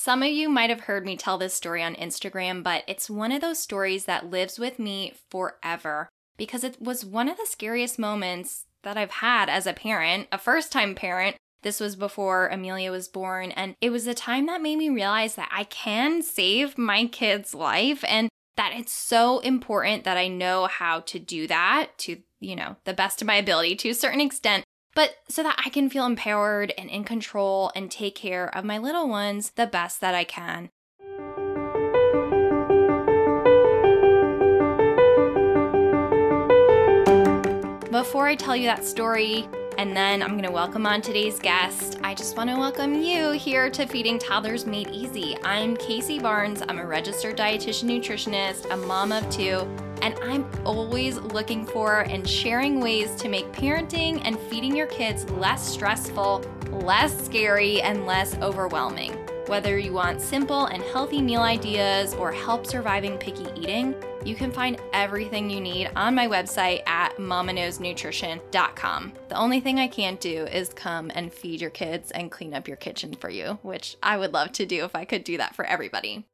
Some of you might have heard me tell this story on Instagram, but it's one of those stories that lives with me forever because it was one of the scariest moments that I've had as a parent, a first time parent. This was before Amelia was born, and it was a time that made me realize that I can save my kid's life and that it's so important that I know how to do that to, you know, the best of my ability to a certain extent, but so that I can feel empowered and in control and take care of my little ones the best that I can. Before I tell you that story, and then I'm going to welcome on today's guest. I just want to welcome you here to Feeding Toddlers Made Easy. I'm Kacie Barnes. I'm a registered dietitian nutritionist, a mom of two, and I'm always looking for and sharing ways to make parenting and feeding your kids less stressful, less scary, and less overwhelming. Whether you want simple and healthy meal ideas or help surviving picky eating, you can find everything you need on my website at mamaknowsnutrition.com. The only thing I can't do is come and feed your kids and clean up your kitchen for you, which I would love to do if I could do that for everybody.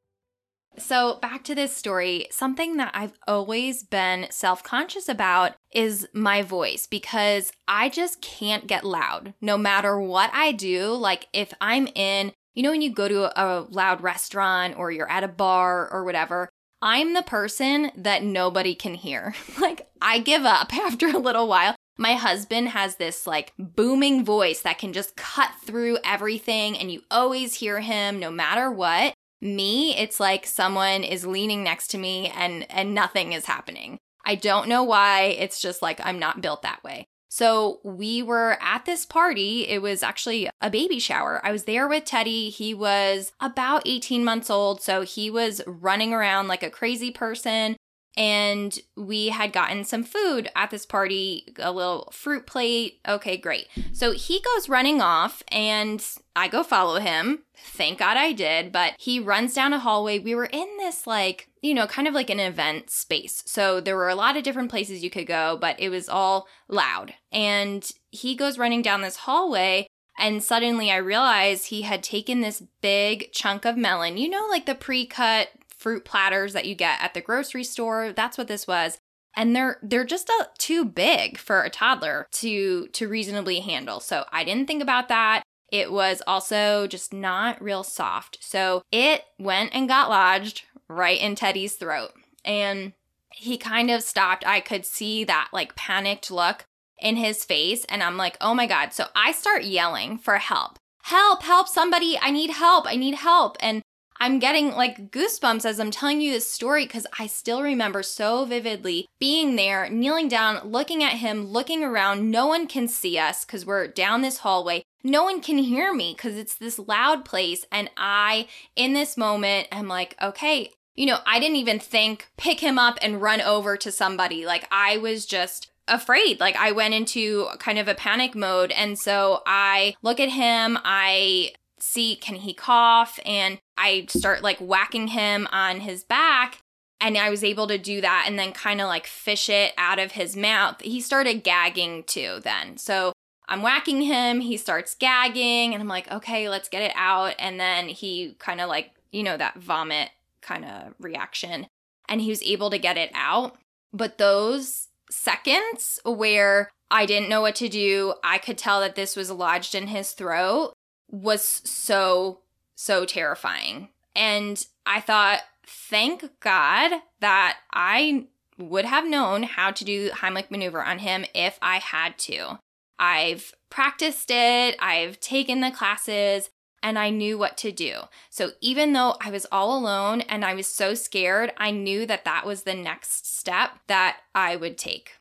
So, back to this story, something that I've always been self conscious about is my voice because I just can't get loud no matter what I do. Like, if I'm in you know, when you go to a, loud restaurant or you're at a bar or whatever, I'm the person that nobody can hear. like, I give up after a little while. My husband has this like booming voice that can just cut through everything, and you always hear him no matter what. Me, it's like someone is leaning next to me and and nothing is happening. I don't know why. It's just like I'm not built that way. So we were at this party. It was actually a baby shower. I was there with Teddy. He was about 18 months old. So he was running around like a crazy person. And we had gotten some food at this party, a little fruit plate. Okay, great. So he goes running off, and I go follow him. Thank God I did. But he runs down a hallway. We were in this, like, you know, kind of like an event space. So there were a lot of different places you could go, but it was all loud. And he goes running down this hallway. And suddenly I realized he had taken this big chunk of melon, you know, like the pre cut fruit platters that you get at the grocery store. That's what this was. And they're they're just a, too big for a toddler to to reasonably handle. So I didn't think about that. It was also just not real soft. So it went and got lodged right in Teddy's throat. And he kind of stopped. I could see that like panicked look in his face. And I'm like, oh my God. So I start yelling for help. Help, help, somebody. I need help. I need help. And I'm getting like goosebumps as I'm telling you this story because I still remember so vividly being there, kneeling down, looking at him, looking around. No one can see us because we're down this hallway. No one can hear me because it's this loud place. And I, in this moment, am like, okay, you know, I didn't even think pick him up and run over to somebody. Like I was just afraid. Like I went into kind of a panic mode. And so I look at him, I see can he cough and I start like whacking him on his back and I was able to do that and then kind of like fish it out of his mouth. He started gagging too then. So I'm whacking him, he starts gagging and I'm like, "Okay, let's get it out." And then he kind of like, you know, that vomit kind of reaction and he was able to get it out. But those seconds where I didn't know what to do, I could tell that this was lodged in his throat was so, so terrifying. And I thought, thank God that I would have known how to do Heimlich maneuver on him if I had to. I've practiced it, I've taken the classes, and I knew what to do. So even though I was all alone and I was so scared, I knew that that was the next step that I would take.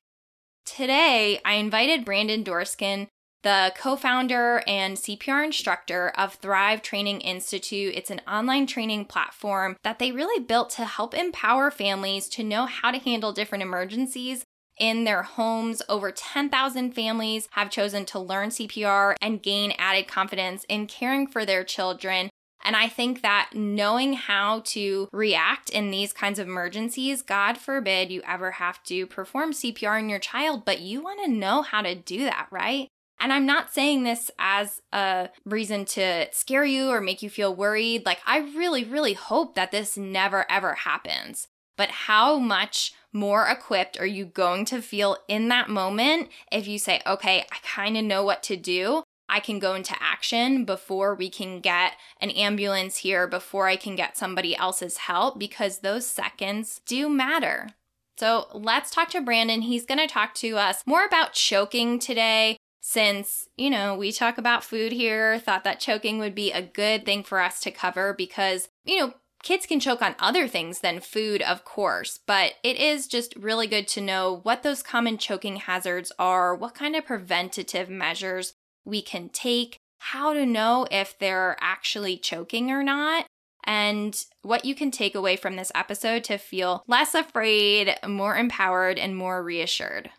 Today, I invited Brandon Dorskin the co founder and CPR instructor of Thrive Training Institute. It's an online training platform that they really built to help empower families to know how to handle different emergencies in their homes. Over 10,000 families have chosen to learn CPR and gain added confidence in caring for their children. And I think that knowing how to react in these kinds of emergencies, God forbid you ever have to perform CPR on your child, but you want to know how to do that, right? And I'm not saying this as a reason to scare you or make you feel worried. Like, I really, really hope that this never, ever happens. But how much more equipped are you going to feel in that moment if you say, okay, I kind of know what to do? I can go into action before we can get an ambulance here, before I can get somebody else's help, because those seconds do matter. So let's talk to Brandon. He's going to talk to us more about choking today, since, you know, we talk about food here, thought that choking would be a good thing for us to cover because, you know, kids can choke on other things than food, of course, but it is just really good to know what those common choking hazards are, what kind of preventative measures we can take, how to know if they're actually choking or not, and what you can take away from this episode to feel less afraid, more empowered, and more reassured.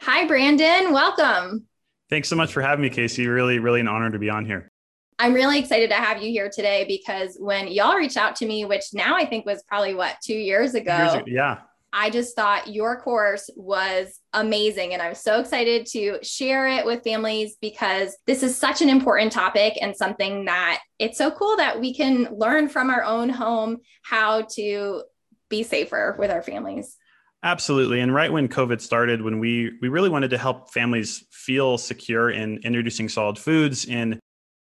Hi, Brandon. Welcome. Thanks so much for having me, Kacie. Really, really an honor to be on here. I'm really excited to have you here today because when y'all reached out to me, which now I think was probably what, two years ago? Years ago yeah. I just thought your course was amazing. And I'm so excited to share it with families because this is such an important topic and something that it's so cool that we can learn from our own home how to be safer with our families. Absolutely. And right when COVID started, when we we really wanted to help families feel secure in introducing solid foods, in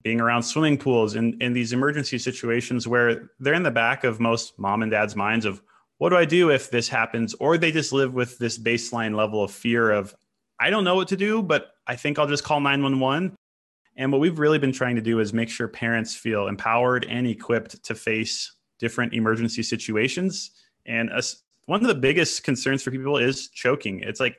being around swimming pools, in, in these emergency situations where they're in the back of most mom and dad's minds of what do I do if this happens? Or they just live with this baseline level of fear of, I don't know what to do, but I think I'll just call 911. And what we've really been trying to do is make sure parents feel empowered and equipped to face different emergency situations. And us, one of the biggest concerns for people is choking. It's like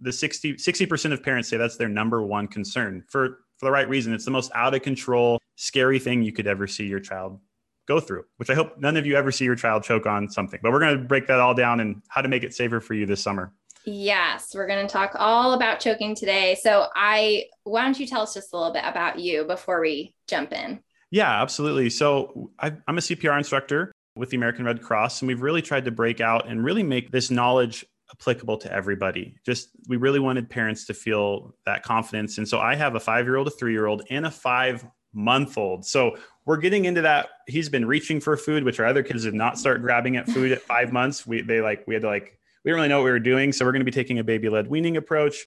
the 60 60% of parents say that's their number one concern for for the right reason. It's the most out of control, scary thing you could ever see your child go through, which I hope none of you ever see your child choke on something. But we're going to break that all down and how to make it safer for you this summer. Yes, we're going to talk all about choking today. So I why don't you tell us just a little bit about you before we jump in? Yeah, absolutely. So I, I'm a CPR instructor with the American Red Cross. And we've really tried to break out and really make this knowledge applicable to everybody. Just we really wanted parents to feel that confidence. And so I have a five year old, a three year old, and a five month old. So we're getting into that. He's been reaching for food, which our other kids did not start grabbing at food at five months. We they like we had to like we didn't really know what we were doing. So we're going to be taking a baby led weaning approach.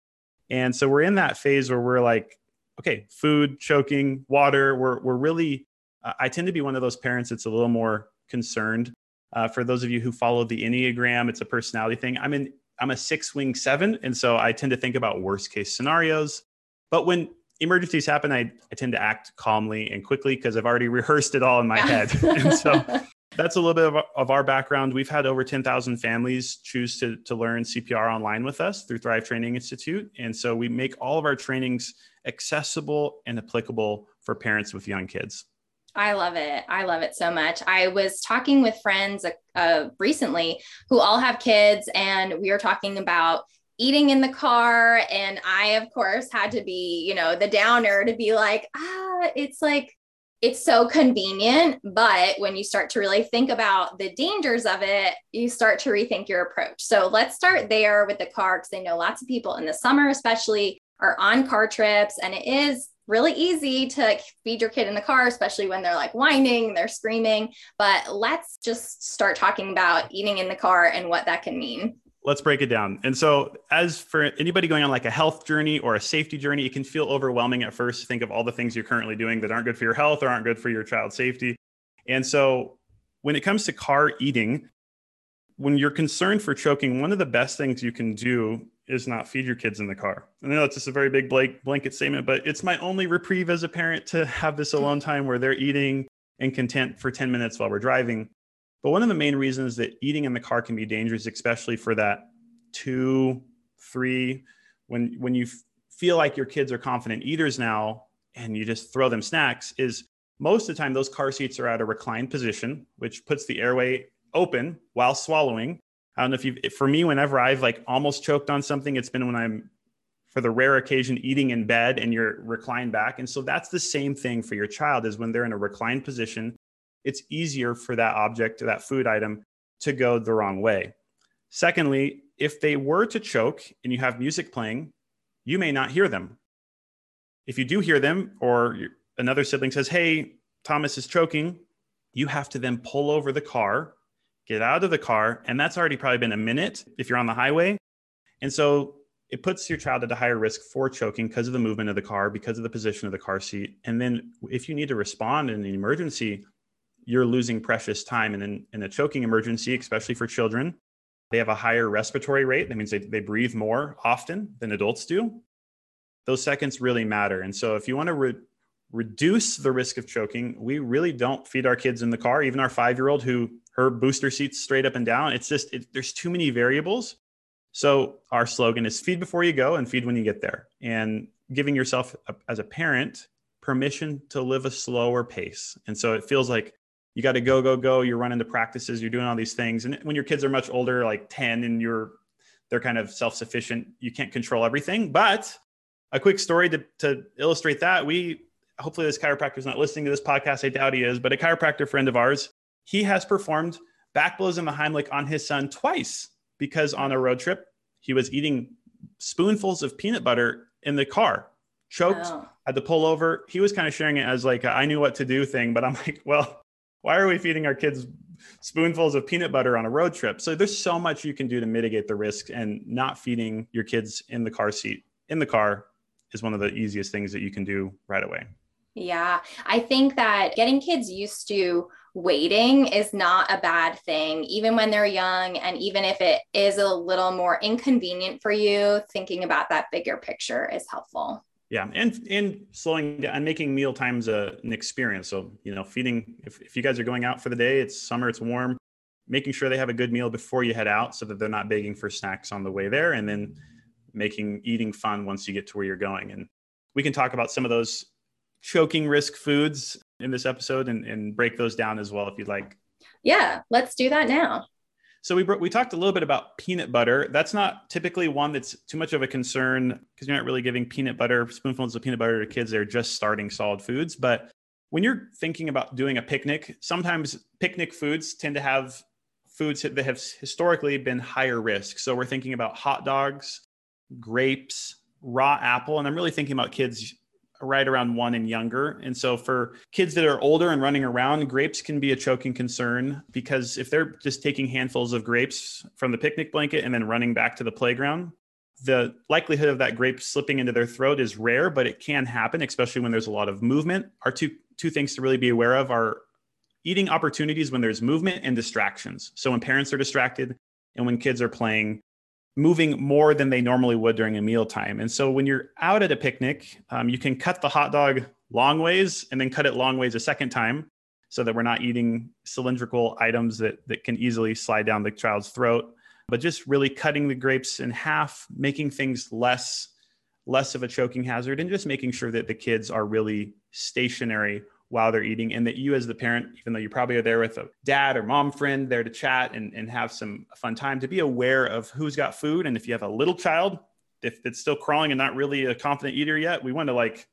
And so we're in that phase where we're like, okay, food, choking, water. We're we're really. Uh, I tend to be one of those parents that's a little more concerned. Uh, for those of you who follow the Enneagram, it's a personality thing. I'm in I'm a six wing seven, and so I tend to think about worst case scenarios. But when emergencies happen, I, I tend to act calmly and quickly because I've already rehearsed it all in my head. and so that's a little bit of, of our background. We've had over 10,000 families choose to, to learn CPR online with us through Thrive Training Institute. And so we make all of our trainings accessible and applicable for parents with young kids. I love it. I love it so much. I was talking with friends uh, recently who all have kids, and we were talking about eating in the car. And I, of course, had to be, you know, the downer to be like, ah, it's like, it's so convenient. But when you start to really think about the dangers of it, you start to rethink your approach. So let's start there with the car because I know lots of people in the summer, especially, are on car trips. And it is really easy to feed your kid in the car, especially when they're like whining, they're screaming. But let's just start talking about eating in the car and what that can mean. Let's break it down. And so, as for anybody going on like a health journey or a safety journey, it can feel overwhelming at first to think of all the things you're currently doing that aren't good for your health or aren't good for your child's safety. And so, when it comes to car eating, when you're concerned for choking, one of the best things you can do is not feed your kids in the car. I know it's just a very big blanket statement, but it's my only reprieve as a parent to have this alone time where they're eating and content for 10 minutes while we're driving. But one of the main reasons that eating in the car can be dangerous, especially for that two, three, when when you feel like your kids are confident eaters now and you just throw them snacks, is most of the time those car seats are at a reclined position, which puts the airway open while swallowing I don't know if you, for me, whenever I've like almost choked on something, it's been when I'm, for the rare occasion, eating in bed and you're reclined back. And so that's the same thing for your child is when they're in a reclined position, it's easier for that object, that food item, to go the wrong way. Secondly, if they were to choke and you have music playing, you may not hear them. If you do hear them, or another sibling says, Hey, Thomas is choking, you have to then pull over the car, get out of the car. And that's already probably been a minute if you're on the highway. And so it puts your child at a higher risk for choking because of the movement of the car, because of the position of the car seat. And then if you need to respond in an emergency, you're losing precious time. And in, in a choking emergency, especially for children, they have a higher respiratory rate. That means they, they breathe more often than adults do. Those seconds really matter. And so if you want to re- reduce the risk of choking, we really don't feed our kids in the car, even our five year old who her booster seats straight up and down. It's just, it, there's too many variables. So our slogan is feed before you go and feed when you get there. And giving yourself a, as a parent permission to live a slower pace. And so it feels like you got to go, go, go. You're running the practices, you're doing all these things. And when your kids are much older, like 10 and you're, they're kind of self-sufficient, you can't control everything. But a quick story to, to illustrate that we, hopefully this chiropractor is not listening to this podcast. I doubt he is, but a chiropractor friend of ours, he has performed back blows in the Heimlich on his son twice because on a road trip, he was eating spoonfuls of peanut butter in the car, choked, oh. had to pull over. He was kind of sharing it as like a, I knew what to do thing, but I'm like, well, why are we feeding our kids spoonfuls of peanut butter on a road trip? So there's so much you can do to mitigate the risk and not feeding your kids in the car seat in the car is one of the easiest things that you can do right away. Yeah, I think that getting kids used to waiting is not a bad thing, even when they're young. And even if it is a little more inconvenient for you, thinking about that bigger picture is helpful. Yeah, and and slowing down and making meal times a, an experience. So you know, feeding if, if you guys are going out for the day, it's summer, it's warm, making sure they have a good meal before you head out, so that they're not begging for snacks on the way there, and then making eating fun once you get to where you're going. And we can talk about some of those choking risk foods in this episode and, and break those down as well if you'd like. Yeah, let's do that now. So we we talked a little bit about peanut butter. That's not typically one that's too much of a concern because you're not really giving peanut butter spoonfuls of peanut butter to kids. They're just starting solid foods. But when you're thinking about doing a picnic, sometimes picnic foods tend to have foods that have historically been higher risk. So we're thinking about hot dogs, grapes, raw apple, and I'm really thinking about kids right around one and younger. And so for kids that are older and running around, grapes can be a choking concern because if they're just taking handfuls of grapes from the picnic blanket and then running back to the playground, the likelihood of that grape slipping into their throat is rare, but it can happen, especially when there's a lot of movement. Our two two things to really be aware of are eating opportunities when there's movement and distractions. So when parents are distracted and when kids are playing, moving more than they normally would during a meal time. And so when you're out at a picnic, um, you can cut the hot dog long ways and then cut it long ways a second time so that we're not eating cylindrical items that, that can easily slide down the child's throat. But just really cutting the grapes in half, making things less less of a choking hazard and just making sure that the kids are really stationary while they're eating and that you as the parent even though you probably are there with a dad or mom friend there to chat and, and have some fun time to be aware of who's got food. And if you have a little child if it's still crawling and not really a confident eater yet we want to like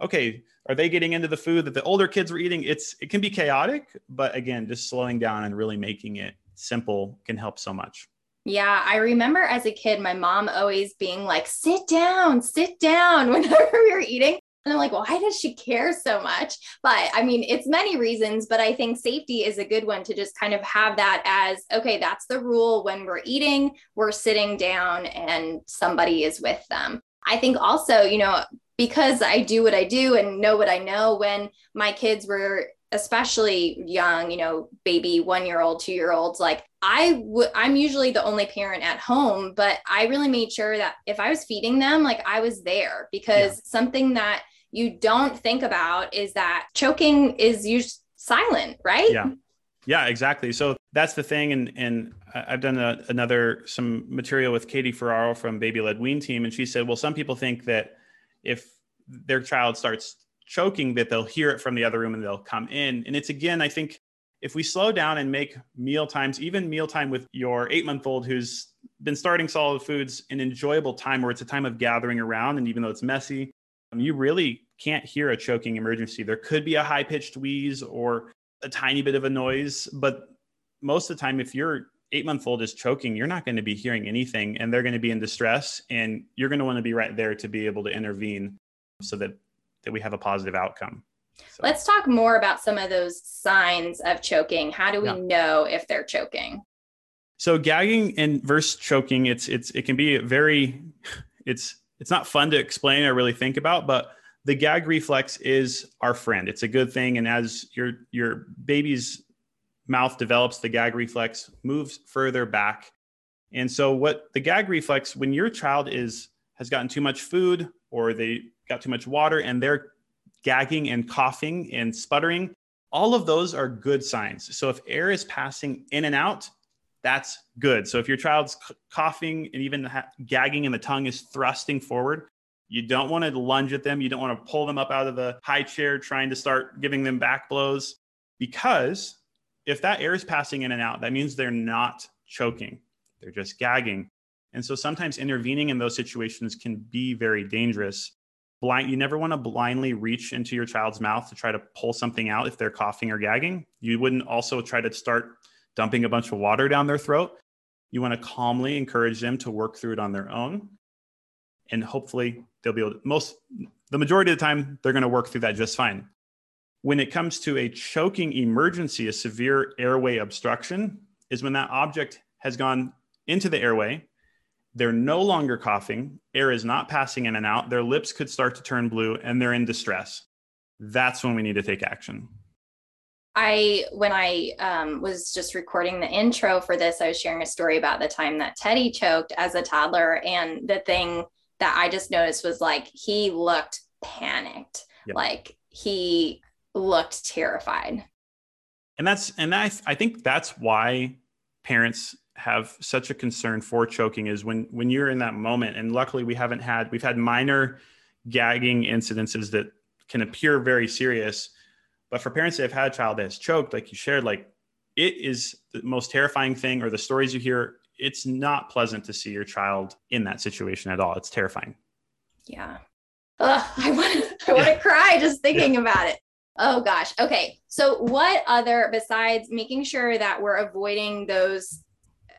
okay are they getting into the food that the older kids were eating? It's it can be chaotic but again just slowing down and really making it simple can help so much. Yeah, I remember as a kid, my mom always being like, sit down, sit down whenever we were eating. And I'm like, why does she care so much? But I mean, it's many reasons, but I think safety is a good one to just kind of have that as okay, that's the rule when we're eating, we're sitting down and somebody is with them. I think also, you know, because I do what I do and know what I know when my kids were especially young, you know, baby, one year old, two year olds, like I would, I'm usually the only parent at home, but I really made sure that if I was feeding them, like I was there because yeah. something that you don't think about is that choking is usually silent, right? Yeah. Yeah, exactly. So that's the thing. And and I've done a, another some material with Katie Ferraro from Baby Led Wean Team, and she said, well, some people think that if their child starts choking, that they'll hear it from the other room and they'll come in. And it's again, I think if we slow down and make meal times, even mealtime with your eight month old who's been starting solid foods, an enjoyable time where it's a time of gathering around, and even though it's messy, you really can't hear a choking emergency. There could be a high pitched wheeze or a tiny bit of a noise, but most of the time, if you're eight month old is choking, you're not going to be hearing anything and they're going to be in distress. And you're going to want to be right there to be able to intervene so that, that we have a positive outcome. So. Let's talk more about some of those signs of choking. How do we yeah. know if they're choking? So gagging and versus choking, it's it's it can be very it's it's not fun to explain or really think about, but the gag reflex is our friend. It's a good thing. And as your your baby's mouth develops, the gag reflex moves further back. And so what the gag reflex, when your child is has gotten too much food or they got too much water and they're gagging and coughing and sputtering, all of those are good signs. So if air is passing in and out, that's good. So if your child's coughing and even gagging and the tongue is thrusting forward, you don't want to lunge at them. You don't want to pull them up out of the high chair trying to start giving them back blows because if that air is passing in and out, that means they're not choking, they're just gagging. And so sometimes intervening in those situations can be very dangerous. Blind, you never want to blindly reach into your child's mouth to try to pull something out if they're coughing or gagging. You wouldn't also try to start dumping a bunch of water down their throat. You want to calmly encourage them to work through it on their own. And hopefully they'll be able to, most, the majority of the time, they're going to work through that just fine. When it comes to a choking emergency, a severe airway obstruction, is when that object has gone into the airway. They're no longer coughing, air is not passing in and out, their lips could start to turn blue, and they're in distress. That's when we need to take action. I, when I um, was just recording the intro for this, I was sharing a story about the time that Teddy choked as a toddler. And the thing that I just noticed was like he looked panicked. Yep. Like he looked terrified. And that's and I I think that's why parents have such a concern for choking is when when you're in that moment and luckily we haven't had we've had minor gagging incidences that can appear very serious but for parents that have had a child that has choked like you shared like it is the most terrifying thing or the stories you hear it's not pleasant to see your child in that situation at all it's terrifying yeah Ugh, i want to i want to cry just thinking yeah. about it Oh gosh. Okay. So what other besides making sure that we're avoiding those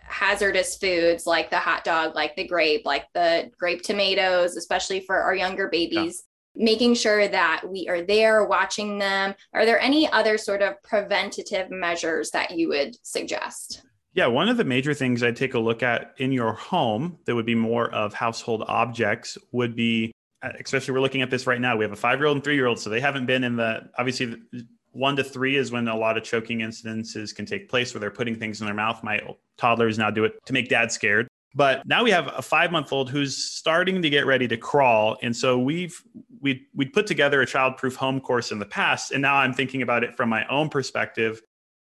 hazardous foods like the hot dog, like the grape, like the grape tomatoes, especially for our younger babies. Making sure that we are there watching them. Are there any other sort of preventative measures that you would suggest? Yeah, one of the major things I'd take a look at in your home that would be more of household objects would be uh, especially we're looking at this right now. We have a five year old and three year old, so they haven't been in the obviously one to three is when a lot of choking incidences can take place where they're putting things in their mouth. My toddlers now do it to make dad scared. But now we have a five month old who's starting to get ready to crawl. And so we've we we put together a childproof home course in the past. And now I'm thinking about it from my own perspective.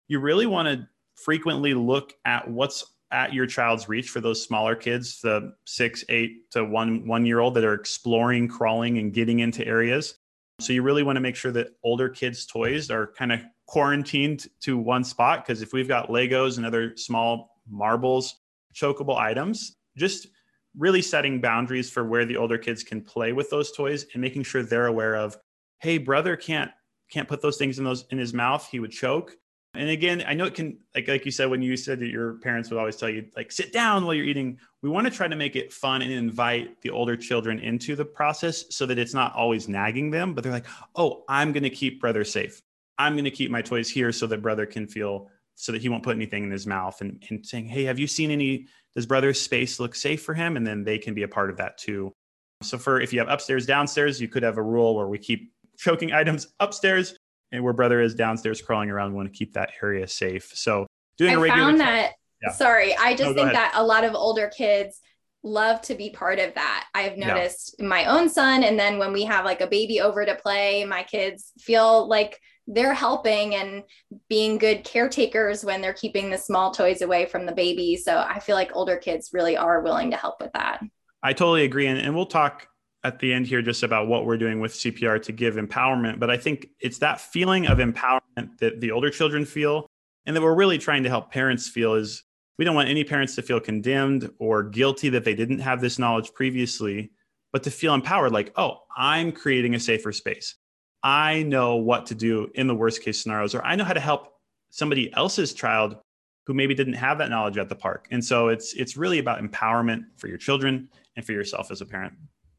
You really want to frequently look at what's at your child's reach for those smaller kids, the six, eight to one one year old that are exploring, crawling, and getting into areas. So you really want to make sure that older kids' toys are kind of quarantined to one spot because if we've got Legos and other small marbles, chokeable items, just really setting boundaries for where the older kids can play with those toys and making sure they're aware of, hey, brother can't can't put those things in those in his mouth, he would choke. And again, I know it can like like you said when you said that your parents would always tell you like sit down while you're eating. We want to try to make it fun and invite the older children into the process so that it's not always nagging them, but they're like, "Oh, I'm going to keep brother safe. I'm going to keep my toys here so that brother can feel so that he won't put anything in his mouth." And and saying, "Hey, have you seen any does brother's space look safe for him?" And then they can be a part of that too. So for if you have upstairs, downstairs, you could have a rule where we keep choking items upstairs and where brother is downstairs crawling around, we want to keep that area safe. So doing I a regular found that yeah. sorry, I just no, think that a lot of older kids love to be part of that. I've noticed yeah. my own son and then when we have like a baby over to play, my kids feel like they're helping and being good caretakers when they're keeping the small toys away from the baby. So I feel like older kids really are willing to help with that. I totally agree. And, and we'll talk at the end here just about what we're doing with CPR to give empowerment. But I think it's that feeling of empowerment that the older children feel and that we're really trying to help parents feel is we don't want any parents to feel condemned or guilty that they didn't have this knowledge previously, but to feel empowered like, oh, I'm creating a safer space. I know what to do in the worst case scenarios, or I know how to help somebody else's child who maybe didn't have that knowledge at the park. And so it's it's really about empowerment for your children and for yourself as a parent.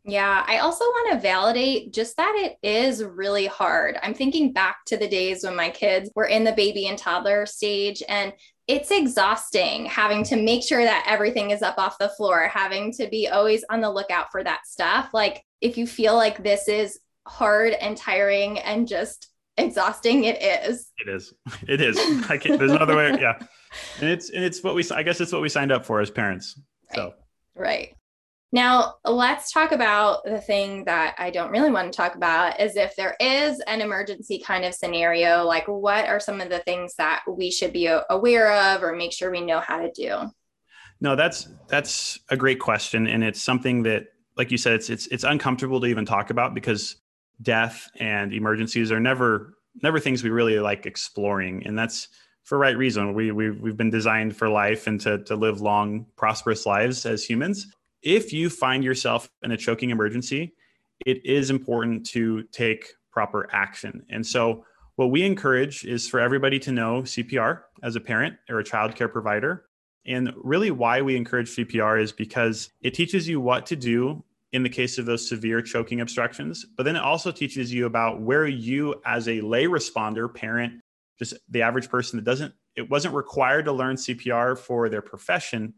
Yeah, I also want to validate just that it is really hard. I'm thinking back to the days when my kids were in the baby and toddler stage, and it's exhausting having to make sure that everything is up off the floor, having to be always on the lookout for that stuff. Like, if you feel like this is hard and tiring and just exhausting, it is. It is. It is. I can't, there's another way. Yeah. And it's, and it's what we, I guess it's what we signed up for as parents. Right. So, right. Now, let's talk about the thing that I don't really want to talk about is if there is an emergency kind of scenario, like what are some of the things that we should be aware of or make sure we know how to do? No, that's that's a great question and it's something that like you said it's it's it's uncomfortable to even talk about because death and emergencies are never never things we really like exploring and that's for right reason. We we we've been designed for life and to to live long prosperous lives as humans if you find yourself in a choking emergency, it is important to take proper action. And so, what we encourage is for everybody to know CPR as a parent or a child care provider. And really, why we encourage CPR is because it teaches you what to do in the case of those severe choking obstructions, but then it also teaches you about where you, as a lay responder, parent, just the average person that doesn't, it wasn't required to learn CPR for their profession,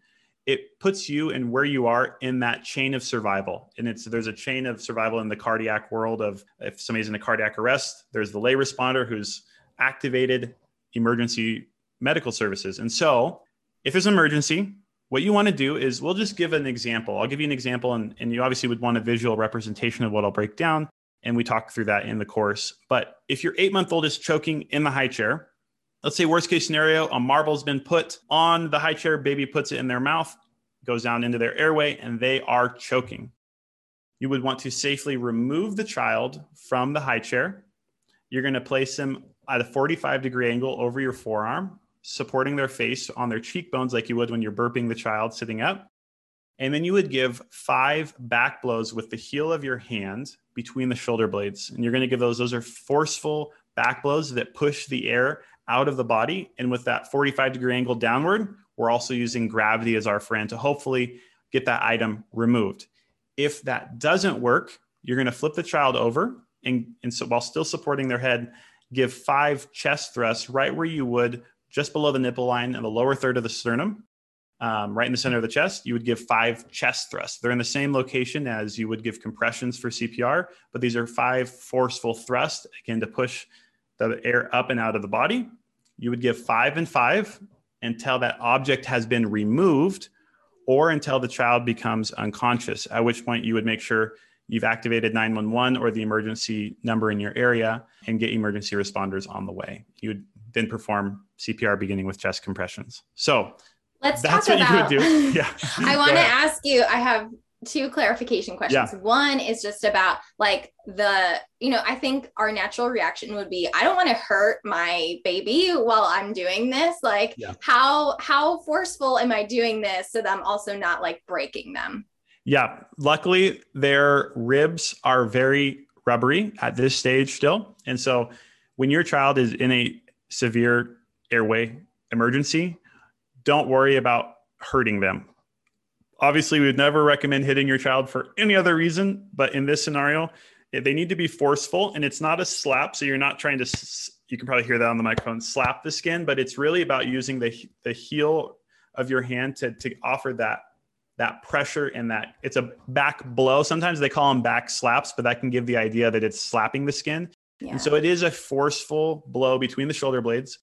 it puts you and where you are in that chain of survival. And it's there's a chain of survival in the cardiac world of if somebody's in a cardiac arrest, there's the lay responder who's activated emergency medical services. And so if there's an emergency, what you want to do is we'll just give an example. I'll give you an example, and, and you obviously would want a visual representation of what I'll break down. And we talk through that in the course. But if your eight month old is choking in the high chair, Let's say worst case scenario, a marble's been put on the high chair, baby puts it in their mouth, goes down into their airway, and they are choking. You would want to safely remove the child from the high chair. You're going to place them at a 45 degree angle over your forearm, supporting their face on their cheekbones like you would when you're burping the child sitting up. And then you would give five back blows with the heel of your hand between the shoulder blades. And you're going to give those, those are forceful back blows that push the air out of the body. And with that 45 degree angle downward, we're also using gravity as our friend to hopefully get that item removed. If that doesn't work, you're going to flip the child over and, and so while still supporting their head, give five chest thrusts right where you would just below the nipple line and the lower third of the sternum, um, right in the center of the chest. You would give five chest thrusts. They're in the same location as you would give compressions for CPR, but these are five forceful thrusts, again, to push the air up and out of the body. You would give five and five until that object has been removed or until the child becomes unconscious, at which point you would make sure you've activated 911 or the emergency number in your area and get emergency responders on the way. You would then perform CPR beginning with chest compressions. So let's that's talk what about, you would do. Yeah. I want to ask you, I have two clarification questions. Yeah. One is just about like the, you know, I think our natural reaction would be, I don't want to hurt my baby while I'm doing this. Like yeah. how how forceful am I doing this so that I'm also not like breaking them? Yeah. Luckily their ribs are very rubbery at this stage still. And so when your child is in a severe airway emergency, don't worry about hurting them Obviously, we would never recommend hitting your child for any other reason, but in this scenario, eh, they need to be forceful and it's not a slap. So you're not trying to, you can probably hear that on the microphone, slap the skin, but it's really about using the, the heel of your hand to, to offer that that pressure and that it's a back blow. Sometimes they call them back slaps, but that can give the idea that it's slapping the skin. Yeah. And so it is a forceful blow between the shoulder blades.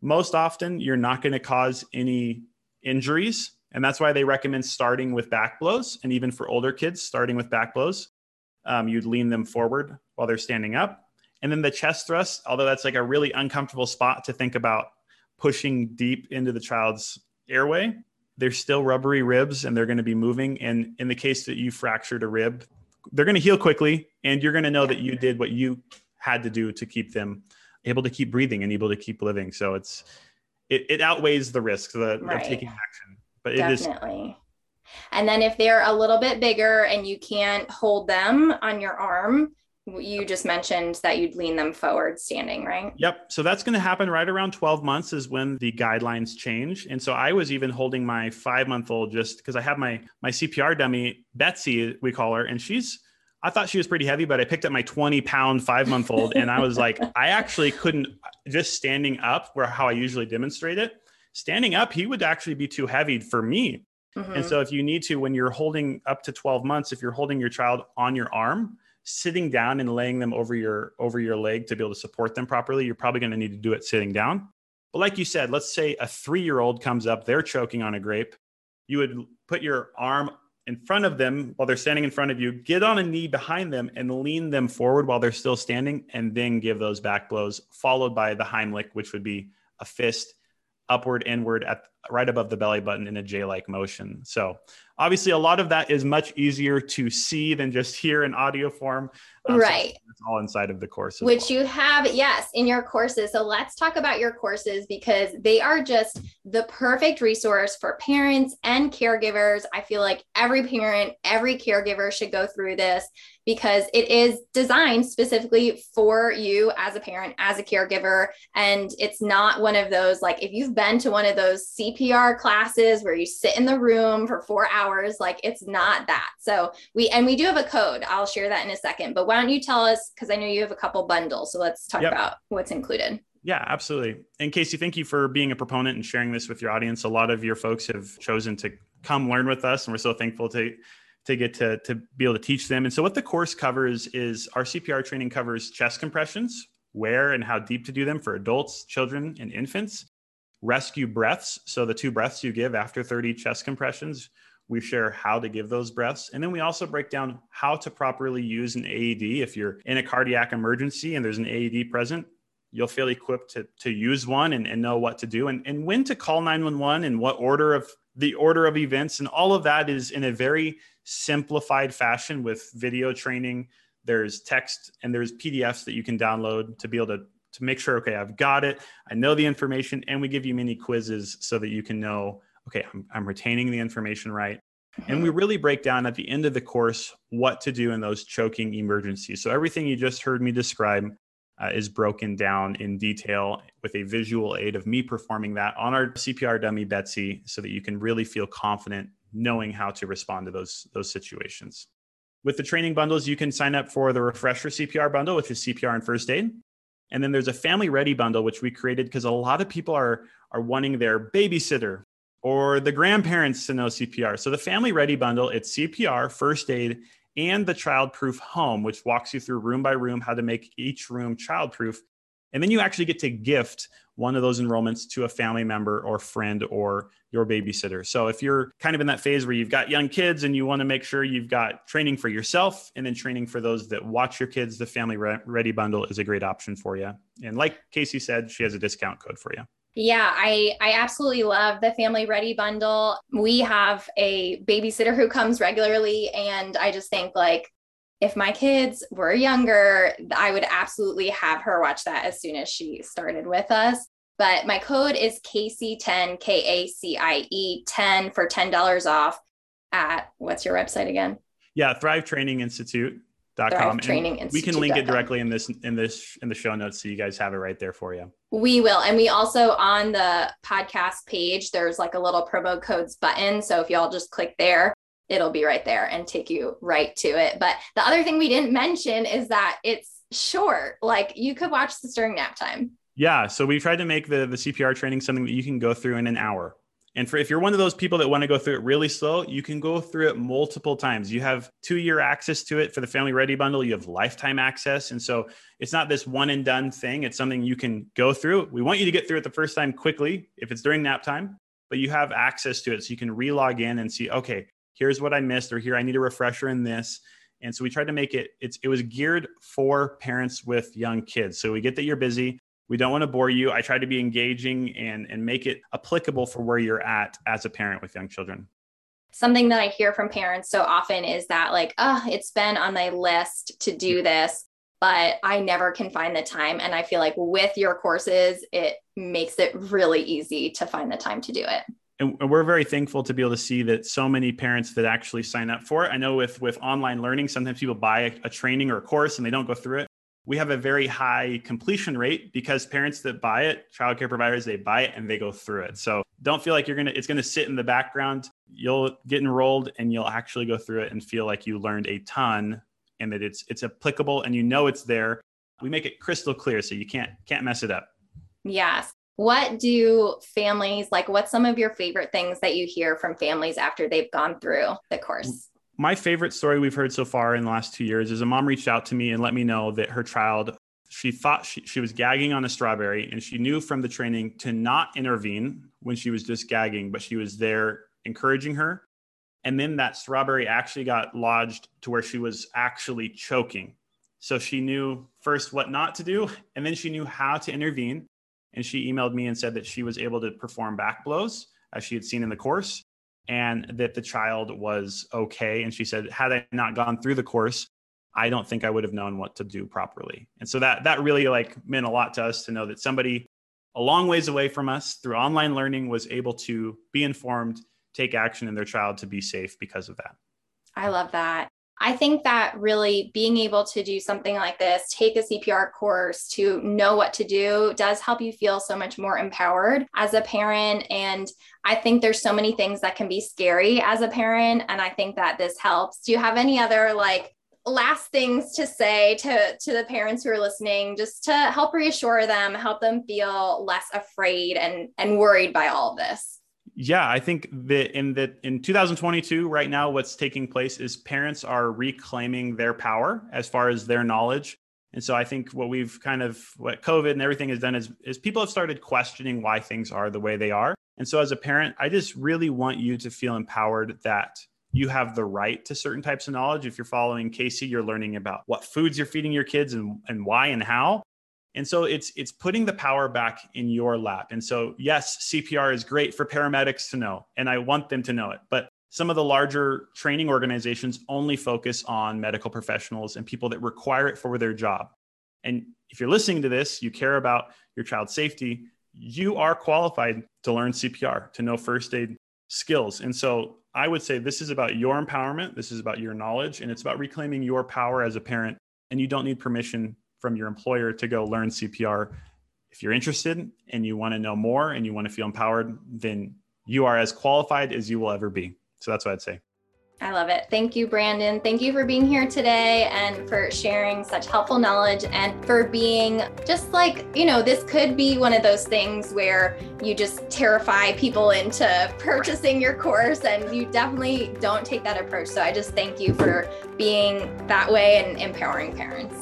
Most often, you're not going to cause any injuries. And that's why they recommend starting with back blows. And even for older kids, starting with back blows, um, you'd lean them forward while they're standing up. And then the chest thrust, although that's like a really uncomfortable spot to think about pushing deep into the child's airway, they're still rubbery ribs and they're going to be moving. And in the case that you fractured a rib, they're going to heal quickly. And you're going to know that you did what you had to do to keep them able to keep breathing and able to keep living. So it's, it, it outweighs the risks of, right. of taking action but it's definitely. And then if they're a little bit bigger and you can't hold them on your arm, you just mentioned that you'd lean them forward standing, right? Yep. So that's going to happen right around 12 months is when the guidelines change. And so I was even holding my five month old just because I have my my CPR dummy, Betsy, we call her, and she's I thought she was pretty heavy, but I picked up my 20 pound five month old and I was like, I actually couldn't just standing up where how I usually demonstrate it. Standing up, he would actually be too heavy for me. Mm-hmm. And so if you need to, when you're holding up to 12 months, if you're holding your child on your arm, sitting down and laying them over your over your leg to be able to support them properly, you're probably going to need to do it sitting down. But like you said, let's say a three year old comes up, they're choking on a grape. You would put your arm in front of them while they're standing in front of you, get on a knee behind them and lean them forward while they're still standing, and then give those back blows, followed by the Heimlich, which would be a fist upward, inward at right above the belly button in a J like motion. So obviously a lot of that is much easier to see than just hear in audio form. Um, right. so it's all inside of the course which well. you have yes in your courses. So let's talk about your courses because they are just the perfect resource for parents and caregivers. I feel like every parent every caregiver should go through this because it is designed specifically for you as a parent as a caregiver. And it's not one of those like if you've been to one of those cpr classes where you sit in the room for four hours. Like it's not that. So we, and we do have a code. I'll share that in a second. But why don't you tell us? Because I know you have a couple bundles. So let's talk yep. about what's included. Yeah, absolutely. And Kacie, thank you for being a proponent and sharing this with your audience. A lot of your folks have chosen to come learn with us, and we're so thankful to to get to to be able to teach them. And so, what the course covers is our CPR training covers chest compressions, where and how deep to do them for adults, children, and infants. Rescue breaths, so the two breaths you give after 30 chest compressions, we share how to give those breaths. And then we also break down how to properly use an AED. If you're in a cardiac emergency and there's an AED present, you'll feel equipped to, to use one and, and know what to do and, and when to call 911 and what order of the order of events. And all of that is in a very simplified fashion with video training. There's text and there's PDFs that you can download to be able to, to make sure, okay, I've got it. I know the information. And we give you mini quizzes so that you can know okay, I'm, I'm retaining the information right. And we mm-hmm. really break down at the end of the course what to do in those choking emergencies. So everything you just heard me describe uh, is broken down in detail with a visual aid of me performing that on our CPR dummy Betsy so that you can really feel confident knowing how to respond to those those situations. With the training bundles, you can sign up for the refresher CPR bundle, which is CPR and first aid. And then there's a family ready bundle, which we created because a lot of people are, are wanting their babysitter or the grandparents to know CPR. So the Family Ready bundle, it's CPR, first aid, and the child-proof home, which walks you through room by room how to make each room child-proof. And then you actually get to gift one of those enrollments to a family member or friend or your babysitter. So if you're kind of in that phase where you've got young kids and you want to make sure you've got training for yourself and then training for those that watch your kids, the Family Ready bundle is a great option for you. And like Kacie said, she has a discount code for you. Yeah, I I absolutely love the Family Ready bundle. We have a babysitter who comes regularly and I just think like if my kids were younger, I would absolutely have her watch that as soon as she started with us. But my code is KACIE10, K A C I E 10 for $10 off at what's your website again? Yeah, Thrive Training Institute com. Training we can link it directly in this in this in the show notes so you guys have it right there for you. We will. And we also on the podcast page, there's like a little promo codes button. So if y'all just click there, it'll be right there and take you right to it. But the other thing we didn't mention is that it's short. Like you could watch this during nap time. Yeah. So we tried to make the the CPR training something that you can go through in an hour. And for if you're one of those people that want to go through it really slow, you can go through it multiple times. You have two year access to it for the Family Ready bundle. You have lifetime access. And so it's not this one and done thing. It's something you can go through. We want you to get through it the first time quickly if it's during nap time, but you have access to it. So you can relog in and see, okay, here's what I missed, or here I need a refresher in this. And so we tried to make it, it's, it was geared for parents with young kids. So we get that you're busy. We don't want to bore you. I try to be engaging and, and make it applicable for where you're at as a parent with young children. Something that I hear from parents so often is that, like, oh, it's been on my list to do mm-hmm. this, but I never can find the time. And I feel like with your courses, it makes it really easy to find the time to do it and we're very thankful to be able to see that so many parents that actually sign up for it. I know with with online learning, sometimes people buy a, a training or a course and they don't go through it. We have a very high completion rate because parents that buy it, childcare providers, they buy it and they go through it. So don't feel like you're gonna it's gonna sit in the background. You'll get enrolled and you'll actually go through it and feel like you learned a ton and that it's it's applicable and you know it's there. We make it crystal clear so you can't can't mess it up. Yes. What do families like? What's some of your favorite things that you hear from families after they've gone through the course? My favorite story we've heard so far in the last two years is a mom reached out to me and let me know that her child, she thought she, she was gagging on a strawberry and she knew from the training to not intervene when she was just gagging, but she was there encouraging her. And then that strawberry actually got lodged to where she was actually choking. So she knew first what not to do, and then she knew how to intervene and she emailed me and said that she was able to perform back blows as she had seen in the course and that the child was okay. And she said had i not gone through the course i don't think i would have known what to do properly. And so that that really like meant a lot to us to know that somebody a long ways away from us through online learning was able to be informed take action in their child to be safe because of that. I love that I think that really being able to do something like this, take a CPR course to know what to do, does help you feel so much more empowered as a parent. And I think there's so many things that can be scary as a parent. And I think that this helps. Do you have any other like last things to say to to the parents who are listening just to help reassure them help them feel less afraid and and worried by all of this yeah, I think that in that in 2022, right now, what's taking place is parents are reclaiming their power as far as their knowledge. And so I think what we've kind of what COVID and everything has done is is people have started questioning why things are the way they are. And so as a parent, I just really want you to feel empowered that you have the right to certain types of knowledge. If you're following Kacie, you're learning about what foods you're feeding your kids and, and why and how. And so it's it's putting the power back in your lap. And so yes, CPR is great for paramedics to know, and I want them to know it. But some of the larger training organizations only focus on medical professionals and people that require it for their job. And if you're listening to this, you care about your child's safety, you are qualified to learn CPR, to know first aid skills. And so I would say this is about your empowerment, this is about your knowledge, and it's about reclaiming your power as a parent. And you don't need permission from your employer to go learn CPR. If you're interested and you want to know more and you want to feel empowered, then you are as qualified as you will ever be. So that's what I'd say. I love it. Thank you, Brandon. Thank you for being here today and for sharing such helpful knowledge and for being just like, you know, this could be one of those things where you just terrify people into purchasing your course and you definitely don't take that approach. So I just thank you for being that way and empowering parents.